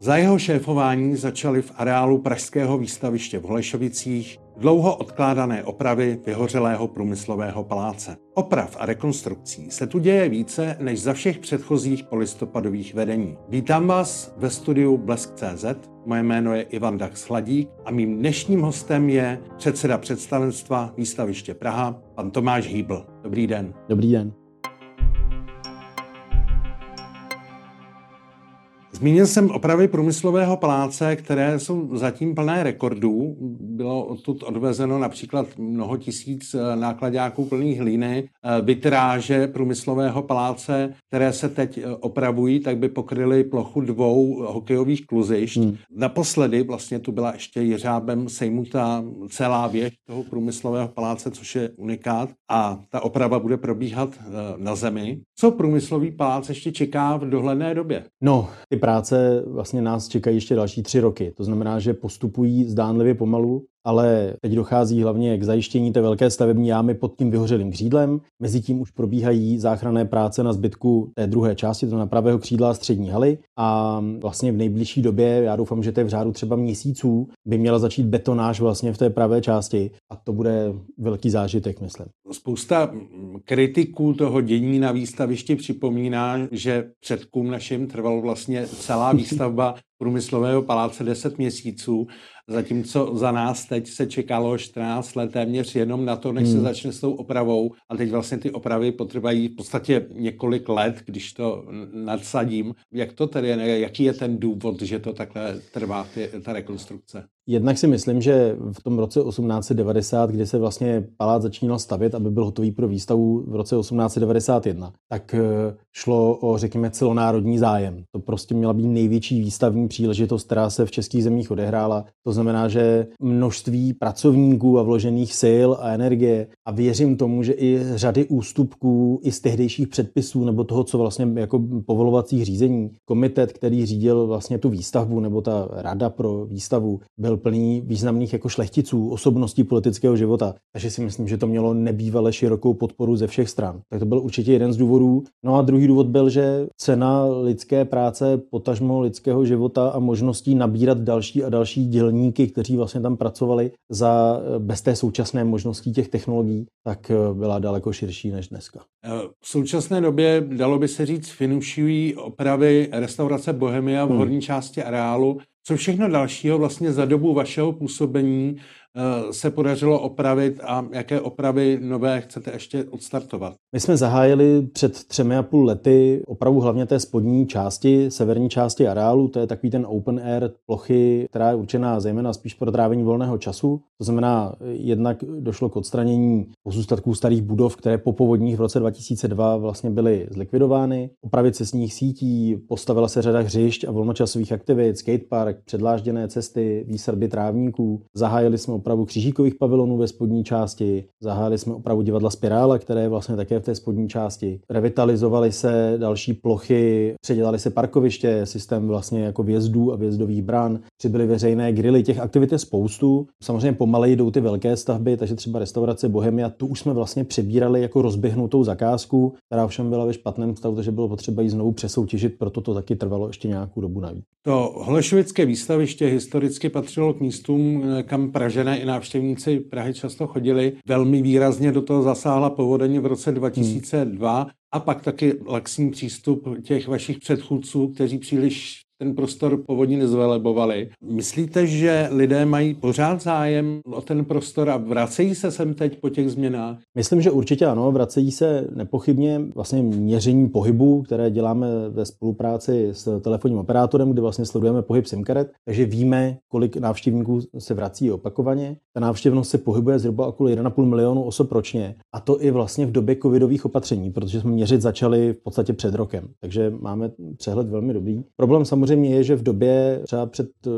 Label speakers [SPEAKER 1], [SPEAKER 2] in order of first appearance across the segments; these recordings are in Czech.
[SPEAKER 1] Za jeho šéfování začaly v areálu Pražského výstaviště v Holešovicích dlouho odkládané opravy vyhořelého průmyslového paláce. Oprav a rekonstrukcí se tu děje více než za všech předchozích polistopadových vedení. Vítám vás ve studiu Blesk.cz, moje jméno je Ivan Dax Hladík a mým dnešním hostem je předseda představenstva výstaviště Praha, pan Tomáš Hýbl. Dobrý den.
[SPEAKER 2] Dobrý den.
[SPEAKER 1] Zmínil jsem opravy průmyslového paláce, které jsou zatím plné rekordů. Bylo odtud odvezeno například mnoho tisíc eh, nákladňáků plných hlíny. Eh, Vytráže průmyslového paláce, které se teď eh, opravují, tak by pokryly plochu dvou hokejových kluzišť. Hmm. Naposledy vlastně tu byla ještě jeřábem sejmuta celá věž toho průmyslového paláce, což je unikát. A ta oprava bude probíhat na zemi. Co průmyslový palác ještě čeká v dohledné době?
[SPEAKER 2] No, ty práce vlastně nás čekají ještě další tři roky. To znamená, že postupují zdánlivě pomalu, ale teď dochází hlavně k zajištění té velké stavební jámy pod tím vyhořelým křídlem. Mezitím už probíhají záchranné práce na zbytku té druhé části, to na pravého křídla střední haly a vlastně v nejbližší době, já doufám, že to je v řádu třeba měsíců, by měla začít betonáž vlastně v té pravé části a to bude velký zážitek, myslím.
[SPEAKER 1] Spousta kritiků toho dění na výstavišti připomíná, že předkům našim trvalo vlastně celá výstavba průmyslového paláce 10 měsíců, zatímco za nás teď se čekalo 14 let téměř jenom na to, než hmm. se začne s tou opravou a teď vlastně ty opravy potrvají v podstatě několik let, když to nadsadím. Jak to tedy je, jaký je ten důvod, že to takhle trvá, ty, ta rekonstrukce?
[SPEAKER 2] Jednak si myslím, že v tom roce 1890, kdy se vlastně palác začínal stavět, aby byl hotový pro výstavu v roce 1891, tak eh, šlo o, řekněme, celonárodní zájem. To prostě měla být největší výstavní příležitost, která se v českých zemích odehrála. To znamená, že množství pracovníků a vložených sil a energie a věřím tomu, že i řady ústupků i z tehdejších předpisů nebo toho, co vlastně jako povolovacích řízení, komitet, který řídil vlastně tu výstavbu nebo ta rada pro výstavu, byl byl plný významných jako šlechticů, osobností politického života. Takže si myslím, že to mělo nebývale širokou podporu ze všech stran. Tak to byl určitě jeden z důvodů. No a druhý důvod byl, že cena lidské práce, potažmo lidského života a možností nabírat další a další dělníky, kteří vlastně tam pracovali za bez té současné možností těch technologií, tak eh, byla daleko širší než dneska.
[SPEAKER 1] Eh, v současné době, dalo by se říct, finušují opravy restaurace Bohemia v hmm. horní části areálu co všechno dalšího vlastně za dobu vašeho působení Eh, se podařilo opravit a jaké opravy nové chcete ještě odstartovat?
[SPEAKER 2] My jsme zahájili před třemi a půl lety opravu hlavně té spodní části, severní části areálu, to je takový ten open air plochy, která je určená zejména spíš pro trávení volného času. To znamená, jednak došlo k odstranění pozůstatků starých budov, které po povodních v roce 2002 vlastně byly zlikvidovány, opravit cestních sítí, postavila se řada hřišť a volnočasových aktivit, skatepark, předlážděné cesty, výsadby trávníků. Zahájili jsme opravu křižíkových pavilonů ve spodní části, zahájili jsme opravu divadla Spirála, které je vlastně také v té spodní části. Revitalizovaly se další plochy, předělali se parkoviště, systém vlastně jako vjezdů a vjezdových bran, přibyly veřejné grily, těch aktivit je spoustu. Samozřejmě pomaleji jdou ty velké stavby, takže třeba restaurace Bohemia, tu už jsme vlastně přebírali jako rozběhnutou zakázku, která ovšem byla ve špatném stavu, takže bylo potřeba ji znovu přesoutěžit, proto to taky trvalo ještě nějakou dobu navíc.
[SPEAKER 1] To Holešovické výstaviště historicky patřilo k místům, kam Pražené i návštěvníci Prahy často chodili. Velmi výrazně do toho zasáhla povodení v roce 2002 hmm. a pak taky laxní přístup těch vašich předchůdců, kteří příliš ten prostor povodní nezvelebovali. Myslíte, že lidé mají pořád zájem o ten prostor a vracejí se sem teď po těch změnách?
[SPEAKER 2] Myslím, že určitě ano, vracejí se nepochybně vlastně měření pohybu, které děláme ve spolupráci s telefonním operátorem, kde vlastně sledujeme pohyb SIM karet, takže víme, kolik návštěvníků se vrací opakovaně. Ta návštěvnost se pohybuje zhruba okolo 1,5 milionu osob ročně a to i vlastně v době covidových opatření, protože jsme měřit začali v podstatě před rokem, takže máme přehled velmi dobrý. Problém samozřejmě samozřejmě je, že v době třeba před eh,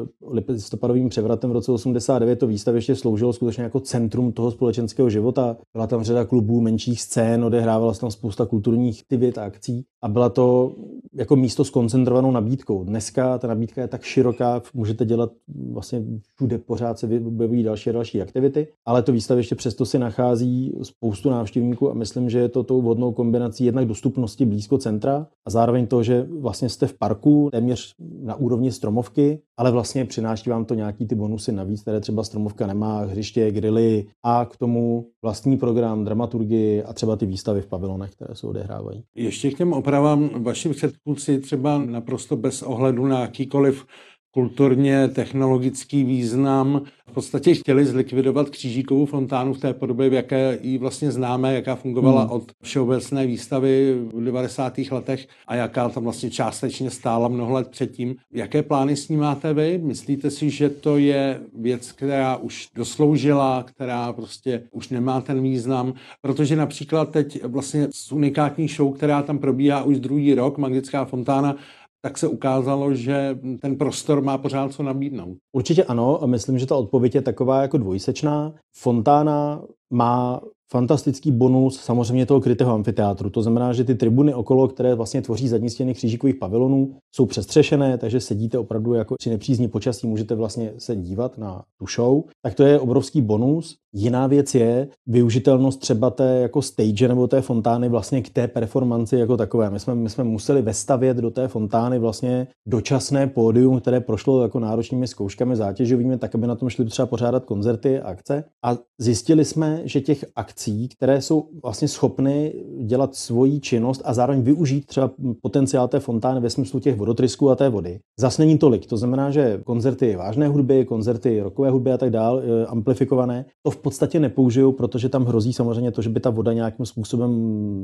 [SPEAKER 2] listopadovým převratem v roce 89 to výstaviště sloužilo skutečně jako centrum toho společenského života. Byla tam řada klubů, menších scén, odehrávala se tam spousta kulturních aktivit a akcí a byla to jako místo s koncentrovanou nabídkou. Dneska ta nabídka je tak široká, můžete dělat vlastně všude pořád se objevují další a další aktivity, ale to výstaviště přesto si nachází spoustu návštěvníků a myslím, že je to tou vhodnou kombinací jednak dostupnosti blízko centra a zároveň to, že vlastně jste v parku téměř na úrovni stromovky, ale vlastně přináší vám to nějaký ty bonusy navíc, které třeba stromovka nemá, hřiště, grily a k tomu vlastní program, dramaturgii a třeba ty výstavy v pavilonech, které se odehrávají.
[SPEAKER 1] Ještě k těm opravám vaši předchůdci třeba naprosto bez ohledu na jakýkoliv kulturně technologický význam. V podstatě chtěli zlikvidovat křížíkovou fontánu v té podobě, v jaké ji vlastně známe, jaká fungovala hmm. od všeobecné výstavy v 90. letech a jaká tam vlastně částečně stála mnoho let předtím. Jaké plány s ní máte vy? Myslíte si, že to je věc, která už dosloužila, která prostě už nemá ten význam? Protože například teď vlastně s unikátní show, která tam probíhá už druhý rok, Magická fontána, tak se ukázalo, že ten prostor má pořád co nabídnout.
[SPEAKER 2] Určitě ano a myslím, že ta odpověď je taková jako dvojsečná. Fontána má fantastický bonus samozřejmě toho krytého amfiteátru. To znamená, že ty tribuny okolo, které vlastně tvoří zadní stěny křížíkových pavilonů, jsou přestřešené, takže sedíte opravdu jako při nepřízní počasí, můžete vlastně se dívat na tu show. Tak to je obrovský bonus. Jiná věc je využitelnost třeba té jako stage nebo té fontány vlastně k té performanci jako takové. My jsme, my jsme museli vestavět do té fontány vlastně dočasné pódium, které prošlo jako náročnými zkouškami zátěžovými, tak aby na tom šli třeba pořádat koncerty a akce. A zjistili jsme, že těch akcí, které jsou vlastně schopny dělat svoji činnost a zároveň využít třeba potenciál té fontány ve smyslu těch vodotrysků a té vody, zase není tolik. To znamená, že koncerty vážné hudby, koncerty rokové hudby a tak dál, eh, amplifikované, to v podstatě nepoužijou, protože tam hrozí samozřejmě to, že by ta voda nějakým způsobem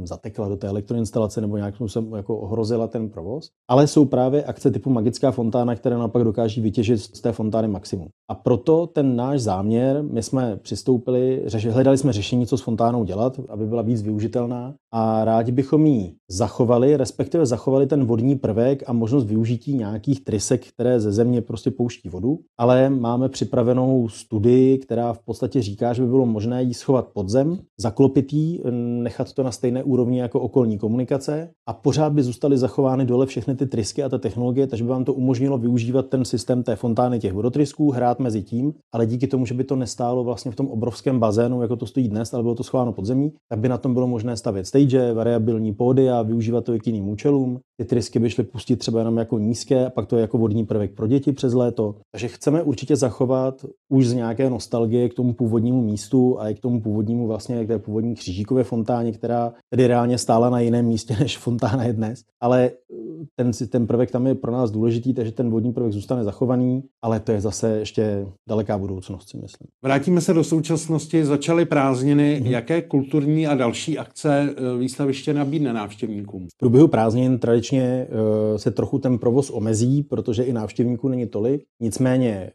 [SPEAKER 2] zatekla do té elektroinstalace nebo nějakým způsobem jako ohrozila ten provoz. Ale jsou právě akce typu magická fontána, které naopak dokáží vytěžit z té fontány maximum. A proto ten náš záměr, my jsme přistoupili, řeši, hledali jsme řešení, co fontánou dělat, aby byla víc využitelná. A rádi bychom ji zachovali, respektive zachovali ten vodní prvek a možnost využití nějakých trysek, které ze země prostě pouští vodu, ale máme připravenou studii, která v podstatě říká, že by bylo možné jí schovat pod zem, zaklopit jí, nechat to na stejné úrovni jako okolní komunikace a pořád by zůstaly zachovány dole všechny ty trysky a ta technologie, takže by vám to umožnilo využívat ten systém té fontány těch vodotrysků, hrát mezi tím, ale díky tomu, že by to nestálo vlastně v tom obrovském bazénu, jako to stojí dnes, ale to schováno pod zemí, tak by na tom bylo možné stavět stage, variabilní pódy a využívat to i k jiným účelům. Ty trysky by šly pustit třeba jenom jako nízké, a pak to je jako vodní prvek pro děti přes léto. Takže chceme určitě zachovat už z nějaké nostalgie k tomu původnímu místu a i k tomu původnímu vlastně k té původní křížíkové fontáně, která tedy reálně stála na jiném místě, než fontána je dnes. Ale ten, ten prvek tam je pro nás důležitý, takže ten vodní prvek zůstane zachovaný, ale to je zase ještě daleká budoucnost, si myslím.
[SPEAKER 1] Vrátíme se do současnosti, začaly prázdniny. Mm-hmm. Jaké kulturní a další akce e, výstaviště nabídne návštěvníkům?
[SPEAKER 2] V průběhu prázdnin tradičně e, se trochu ten provoz omezí, protože i návštěvníků není tolik. Nicméně e,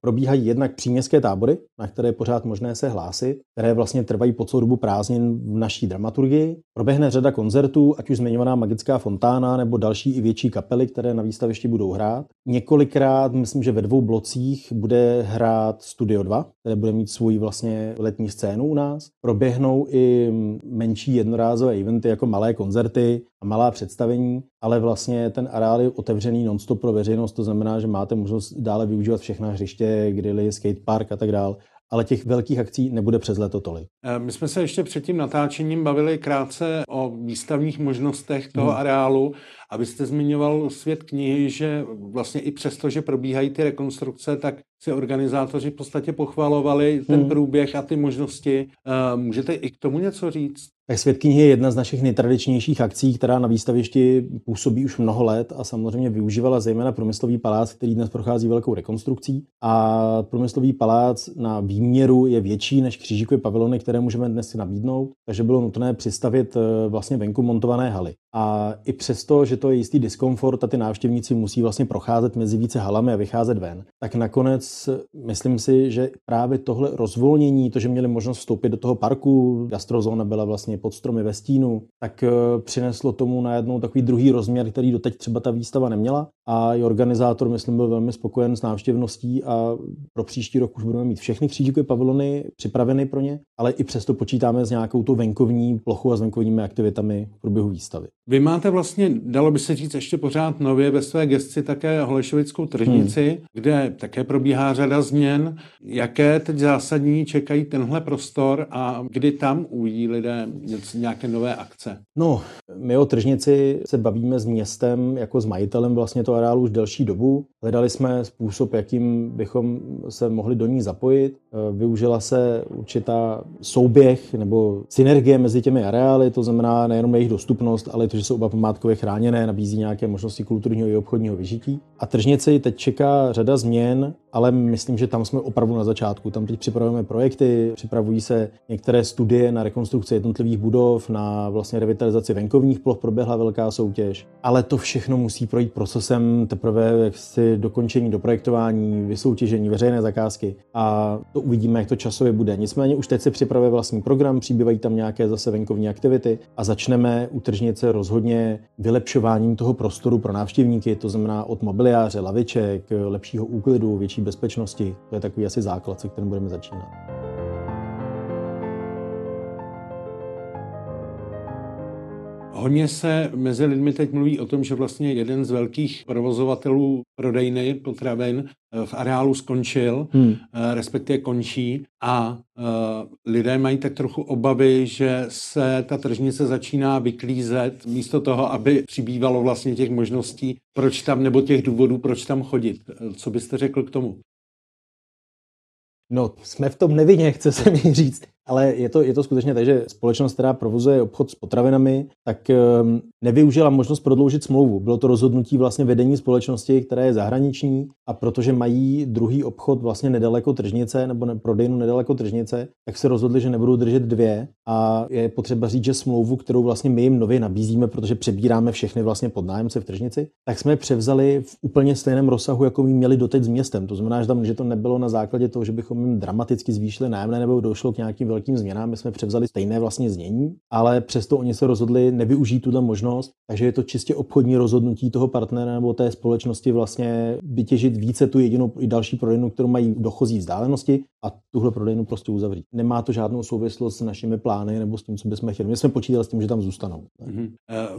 [SPEAKER 2] probíhají jednak příměstské tábory, na které je pořád možné se hlásit, které vlastně trvají po celou dobu prázdnin v naší dramaturgii. Proběhne řada koncertů, ať už zmiňovaná Magická fontána nebo další i větší kapely, které na výstavišti budou hrát. Několikrát, myslím, že ve dvou blocích bude hrát Studio 2, které bude mít svůj vlastně letní scénu u nás. Proběhnou i menší jednorázové eventy jako malé koncerty a malá představení, ale vlastně ten areál je otevřený nonstop pro veřejnost, to znamená, že máte možnost dále využívat všechna hřiště, grily, skatepark a tak dále ale těch velkých akcí nebude přes leto tolik.
[SPEAKER 1] Eh, my jsme se ještě před tím natáčením bavili krátce o výstavních možnostech toho hmm. areálu a vy jste zmiňoval svět knihy, že vlastně i přesto, že probíhají ty rekonstrukce, tak si organizátoři v podstatě pochvalovali ten hmm. průběh a ty možnosti. Eh, můžete i k tomu něco říct?
[SPEAKER 2] Tak Svět knihy je jedna z našich nejtradičnějších akcí, která na výstavišti působí už mnoho let a samozřejmě využívala zejména průmyslový palác, který dnes prochází velkou rekonstrukcí. A průmyslový palác na výměru je větší než křížíkové pavilony, které můžeme dnes si nabídnout, takže bylo nutné přistavit eh, vlastně venku montované haly. A i přesto, že to je jistý diskomfort a ty návštěvníci musí vlastně procházet mezi více halami a vycházet ven, tak nakonec myslím si, že právě tohle rozvolnění, to, že měli možnost vstoupit do toho parku, gastrozóna byla vlastně pod stromy ve stínu, tak eh, přineslo tomu najednou takový druhý rozměr, který doteď třeba ta výstava neměla. A i organizátor, myslím, byl velmi spokojen s návštěvností a pro příští rok už budeme mít všechny křížíkové pavilony připraveny pro ně, ale i přesto počítáme s nějakou tou venkovní plochou a s venkovními aktivitami v průběhu výstavy.
[SPEAKER 1] Vy máte vlastně, dalo by se říct, ještě pořád nově ve své gesci také Holešovickou tržnici, hmm. kde také probíhá řada změn. Jaké teď zásadní čekají tenhle prostor a kdy tam uvidí lidé nějaké nové akce?
[SPEAKER 2] No, my o tržnici se bavíme s městem jako s majitelem vlastně toho areálu už delší dobu. Hledali jsme způsob, jakým bychom se mohli do ní zapojit. Využila se určitá souběh nebo synergie mezi těmi areály, to znamená nejenom jejich dostupnost, ale i to, že jsou oba památkově chráněné, nabízí nějaké možnosti kulturního i obchodního vyžití. A tržnici teď čeká řada změn, ale myslím, že tam jsme opravdu na začátku. Tam teď připravujeme projekty, připravují se některé studie na rekonstrukci jednotlivých budov, na vlastně revitalizaci venkovních ploch proběhla velká soutěž. Ale to všechno musí projít procesem teprve jaksi dokončení doprojektování, vysoutěžení, veřejné zakázky a to uvidíme, jak to časově bude. Nicméně už teď se připravuje vlastní program, přibývají tam nějaké zase venkovní aktivity a začneme u tržnice rozhodně vylepšováním toho prostoru pro návštěvníky, to znamená od mobiliáře, laviček, lepšího úklidu, větší bezpečnosti. To je takový asi základ, se kterým budeme začínat.
[SPEAKER 1] Hodně se mezi lidmi teď mluví o tom, že vlastně jeden z velkých provozovatelů prodejny potravin eh, v areálu skončil, hmm. Eh, respektive končí a uh, lidé mají tak trochu obavy, že se ta tržnice začíná vyklízet místo toho, aby přibývalo vlastně těch možností, proč tam, nebo těch důvodů, proč tam chodit. Co byste řekl k tomu?
[SPEAKER 2] No, jsme v tom nevinně, chce se mi říct. Ale je to, je to skutečně tak, že společnost, která provozuje obchod s potravinami, tak um, nevyužila možnost prodloužit smlouvu. Bylo to rozhodnutí vlastně vedení společnosti, která je zahraniční a protože mají druhý obchod vlastně nedaleko tržnice nebo ne, prodejnu nedaleko tržnice, tak se rozhodli, že nebudou držet dvě a je potřeba říct, že smlouvu, kterou vlastně my jim nově nabízíme, protože přebíráme všechny vlastně podnájemce v tržnici, tak jsme převzali v úplně stejném rozsahu, jako my měli doteď s městem. To znamená, že, tam, že to nebylo na základě toho, že bychom jim dramaticky zvýšili nájemné nebo došlo k nějakým velkým změnám. My jsme převzali stejné vlastně znění, ale přesto oni se rozhodli nevyužít tuto možnost, takže je to čistě obchodní rozhodnutí toho partnera nebo té společnosti vlastně vytěžit více tu jedinou i další prodejnu, kterou mají dochozí vzdálenosti a tuhle prodejnu prostě uzavřít. Nemá to žádnou souvislost s našimi plány nebo s tím, co bychom chtěli. My jsme počítali s tím, že tam zůstanou.
[SPEAKER 1] Mm-hmm.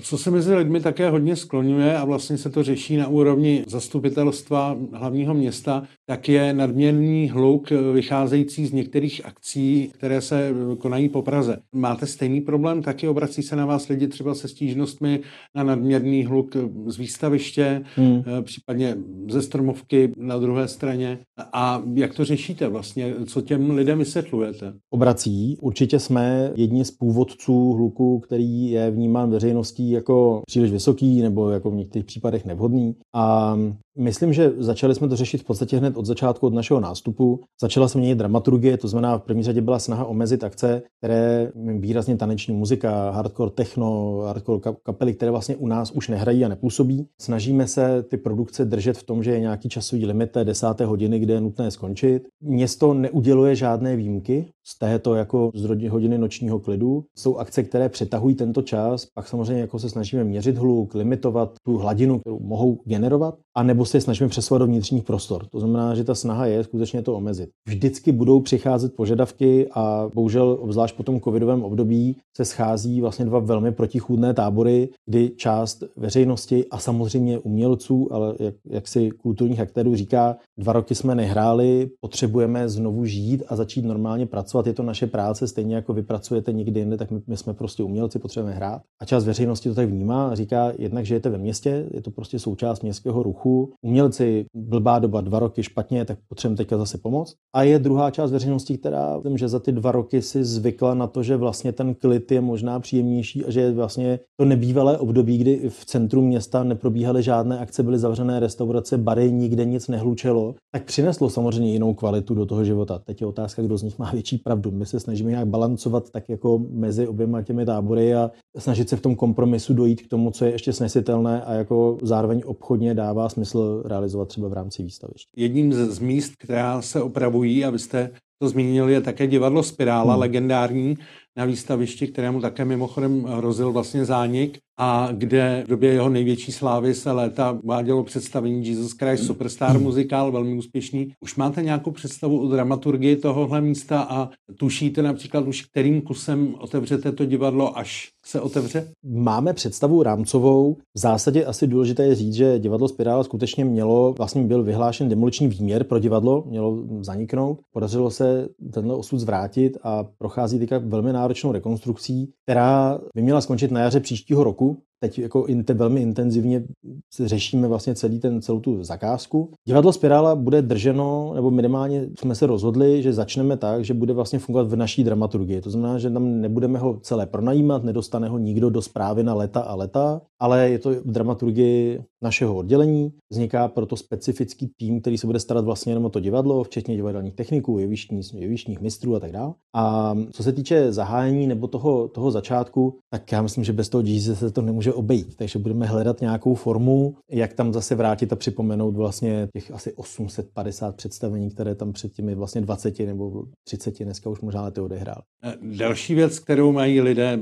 [SPEAKER 1] Co se mezi lidmi také hodně skloňuje a vlastně se to řeší na úrovni zastupitelstva hlavního města, tak je nadměrný hluk vycházející z některých akcí, které se konají po Praze. Máte stejný problém? Taky obrací se na vás lidi třeba se stížnostmi na nadměrný hluk z výstaviště, hmm. Eh, případně ze stromovky na druhé straně. A jak to řešíte vlastně? Co těm lidem vysvětlujete?
[SPEAKER 2] Obrací. Určitě jsme jedni z původců hluku, který je vnímán veřejností jako příliš vysoký nebo jako v některých případech nevhodný. A Myslím, že začali jsme to řešit v podstatě hned od začátku, od našeho nástupu. Začala se měnit dramaturgie, to znamená v první řadě byla snaha omezit akce, které výrazně taneční muzika, hardcore techno, hardcore kapely, které vlastně u nás už nehrají a nepůsobí. Snažíme se ty produkce držet v tom, že je nějaký časový limit té desáté hodiny, kde je nutné skončit. Město neuděluje žádné výjimky z této jako z hodiny nočního klidu. Jsou akce, které přetahují tento čas, pak samozřejmě jako se snažíme měřit hluk, limitovat tu hladinu, kterou mohou generovat, a nebo se snažíme přesovat do vnitřních prostor. To znamená, že ta snaha je skutečně to omezit. Vždycky budou přicházet požadavky a bohužel obzvlášť po tom covidovém období se schází vlastně dva velmi protichůdné tábory, kdy část veřejnosti a samozřejmě umělců, ale jak, jak si kulturních aktérů říká, dva roky jsme nehráli, potřebujeme znovu žít a začít normálně pracovat. Je to naše práce, stejně jako vy pracujete někdy jinde, tak my, my jsme prostě umělci, potřebujeme hrát. A část veřejnosti to tak vnímá a říká jednak, že jete ve městě, je to prostě součást městského ruchu. Umělci, blbá doba, dva roky špatně, tak potřebujeme teďka zase pomoct. A je druhá část veřejnosti, která tím, že za ty dva roky si zvykla na to, že vlastně ten klid je možná příjemnější a že je vlastně to nebývalé období, kdy v centru města neprobíhaly žádné akce, byly zavřené restaurace, bary, nikde nic nehlučelo, tak přineslo samozřejmě jinou kvalitu do toho života. Teď je otázka, kdo z nich má větší pravdu. My se snažíme nějak balancovat tak jako mezi oběma těmi tábory a snažit se v tom kompromisu dojít k tomu, co je ještě snesitelné a jako zároveň obchodně dává smysl realizovat třeba v rámci výstaviště.
[SPEAKER 1] Jedním z míst, která se opravují, abyste to zmínili, je také divadlo Spirála, hmm. legendární na výstavišti, kterému také mimochodem hrozil vlastně zánik. A kde v době jeho největší slávy se léta vádělo představení Jesus Christ Superstar muzikál, velmi úspěšný. Už máte nějakou představu o dramaturgii tohohle místa a tušíte například už, kterým kusem otevřete to divadlo, až se otevře?
[SPEAKER 2] Máme představu rámcovou. V zásadě asi důležité je říct, že divadlo Spirála skutečně mělo, vlastně byl vyhlášen demoliční výměr pro divadlo, mělo zaniknout. Podařilo se tenhle osud zvrátit a prochází teďka velmi náročnou rekonstrukcí, která by měla skončit na jaře příštího roku beaucoup. Teď jako inte, velmi intenzivně řešíme vlastně celý ten, celou tu zakázku. Divadlo Spirála bude drženo, nebo minimálně jsme se rozhodli, že začneme tak, že bude vlastně fungovat v naší dramaturgii. To znamená, že tam nebudeme ho celé pronajímat, nedostane ho nikdo do zprávy na leta a leta, ale je to v dramaturgii našeho oddělení. Vzniká proto specifický tým, který se bude starat vlastně jenom o to divadlo, včetně divadelních techniků, jevištních, jevištních mistrů a tak dále. A co se týče zahájení nebo toho, toho začátku, tak já myslím, že bez toho se to nemůže obejít. Takže budeme hledat nějakou formu, jak tam zase vrátit a připomenout vlastně těch asi 850 představení, které tam před těmi vlastně 20 nebo 30 dneska už možná lety odehrál.
[SPEAKER 1] E, další věc, kterou mají lidé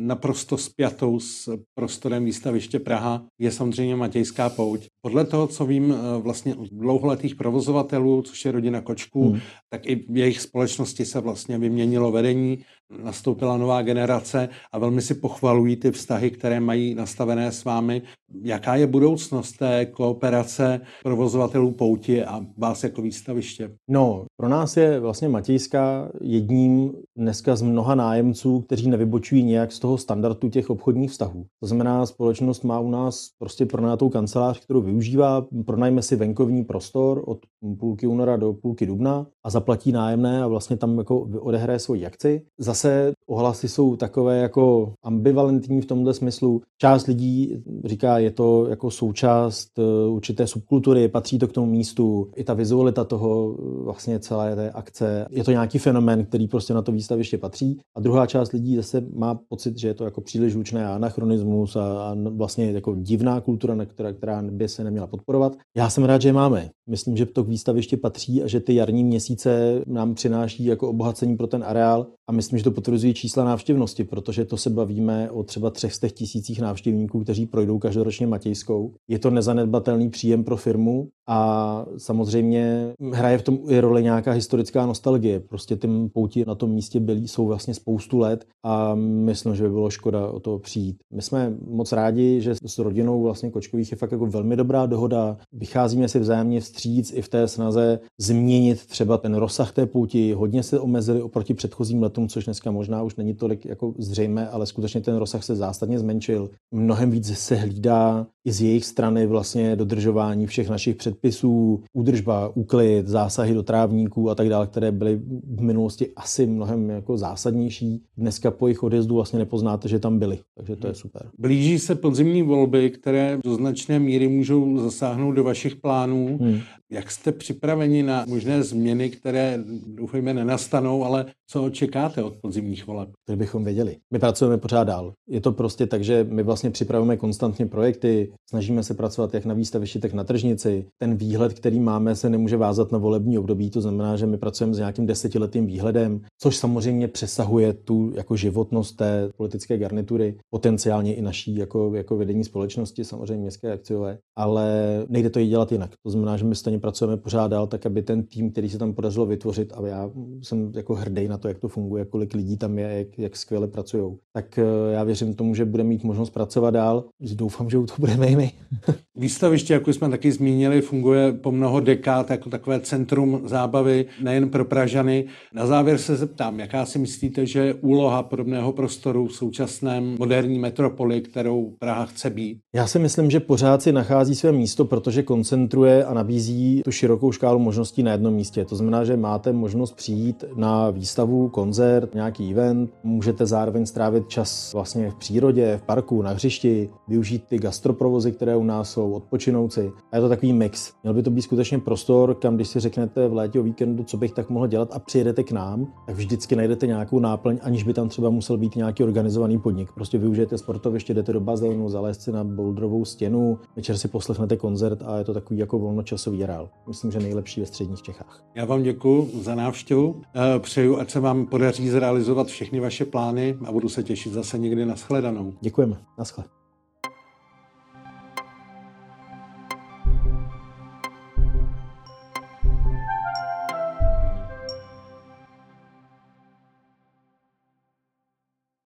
[SPEAKER 1] naprosto spjatou s prostorem výstaviště Praha, je samozřejmě Matějská pouť. Podle toho, co vím e, vlastně dlouholetých provozovatelů, což je rodina Kočků, hmm. tak i v jejich společnosti se vlastně vyměnilo vedení nastoupila nová generace a velmi si pochvalují ty vztahy, které mají nastavené s vámi. Jaká je budoucnost té kooperace provozovatelů pouti a vás jako výstaviště?
[SPEAKER 2] No, pro nás je vlastně Matějská jedním dneska z mnoha nájemců, kteří nevybočují nějak z toho standardu těch obchodních vztahů. To znamená, společnost má u nás prostě pronajatou kancelář, kterou využívá, pronajme si venkovní prostor od půlky února do půlky dubna a zaplatí nájemné a vlastně tam jako odehraje svoji akci. Zase ohlasy jsou takové jako ambivalentní v tomhle smyslu. Část lidí říká, je to jako součást eh, určité subkultury, patří to k tomu místu, i ta vizualita toho eh, vlastně celé té akce. Je to nějaký fenomén, který prostě na to výstaviště patří. A druhá část lidí zase má pocit, že je to jako příliš a anachronismus a, a vlastně jako divná kultura, která, která by se neměla podporovat. Já jsem rád, že máme. Myslím, že to k výstaviště patří a že ty jarní měsíce nám přináší jako obohacení pro ten areál a myslím, že to potvrzují čísla návštěvnosti, protože to se bavíme o třeba 300 tisících návštěvníků, kteří projdou každoročně Matějskou. Je to nezanedbatelný příjem pro firmu a samozřejmě hraje v tom i roli nějaká historická nostalgie. Prostě tím pouti na tom místě byli, jsou vlastně spoustu let a myslím, že by bylo škoda o to přijít. My jsme moc rádi, že s rodinou vlastně Kočkových je fakt jako velmi dobrá dohoda. Vycházíme si vzájemně vstříc i v té snaze změnit třeba ten rozsah té pouti. Hodně se omezili oproti předchozím letům, což dneska možná už není tolik jako zřejmé, ale skutečně ten rozsah se zásadně zmenšil. Mnohem víc se hlídá i z jejich strany vlastně dodržování všech našich předpisů, údržba, úklid, zásahy do trávníků a tak dále, které byly v minulosti asi mnohem jako zásadnější. Dneska po jejich odjezdu vlastně nepoznáte, že tam byli, takže to je super.
[SPEAKER 1] Blíží se podzimní volby, které do značné míry můžou zasáhnout do vašich plánů. Hmm. Jak jste připraveni na možné změny, které doufejme nenastanou, ale co očekáte od podzimních voleb?
[SPEAKER 2] To bychom věděli. My pracujeme pořád dál. Je to prostě tak, že my vlastně připravujeme konstantně projekty, snažíme se pracovat jak na výstavišti, tak na tržnici. Ten výhled, který máme, se nemůže vázat na volební období, to znamená, že my pracujeme s nějakým desetiletým výhledem, což samozřejmě přesahuje tu jako životnost té politické garnitury, potenciálně i naší jako, jako vedení společnosti, samozřejmě městské akciové, ale nejde to i dělat jinak. To znamená, že my stejně pracujeme pořád dál, tak aby ten tým, který se tam podařilo vytvořit, a já jsem jako hrdý na to, jak to funguje, kolik lidí tam je, jak, jak skvěle pracují. Tak eh, já věřím tomu, že bude mít možnost pracovat dál. Doufám, že toho budeme i my.
[SPEAKER 1] Výstaviště, jak jsme taky zmínili, funguje po mnoho dekád jako takové centrum zábavy nejen pro Pražany. Na závěr se zeptám, jaká si myslíte, že je úloha podobného prostoru v současném moderní metropoli, kterou Praha chce být?
[SPEAKER 2] Já si myslím, že pořád si nachází své místo, protože koncentruje a nabízí tu širokou škálu možností na jednom místě. To znamená, že máte možnost přijít na výstavu, koncert, nějaký event, můžete zároveň strávit čas vlastně v přírodě, v parku, na hřišti, využít ty gastroprovozy, které u nás jsou, odpočinout si. A je to takový mix. Měl by to být skutečně prostor, kam když si řeknete v létě o víkendu, co bych tak mohl dělat a přijedete k nám, tak vždycky najdete nějakou náplň, aniž by tam třeba musel být nějaký organizovaný podnik. Prostě využijete sportoviště, jdete do bazénu, zalézt si na bouldrovou stěnu, večer si poslechnete koncert a je to takový jako volnočasový rál. Myslím, že nejlepší ve středních Čechách.
[SPEAKER 1] Já vám děkuji za návštěvu. Eh, přeju, ať se vám podaří zrealizovat všechny vaše plány a budu se těšit zase někdy na shledanou.
[SPEAKER 2] Děkujeme. Naschle.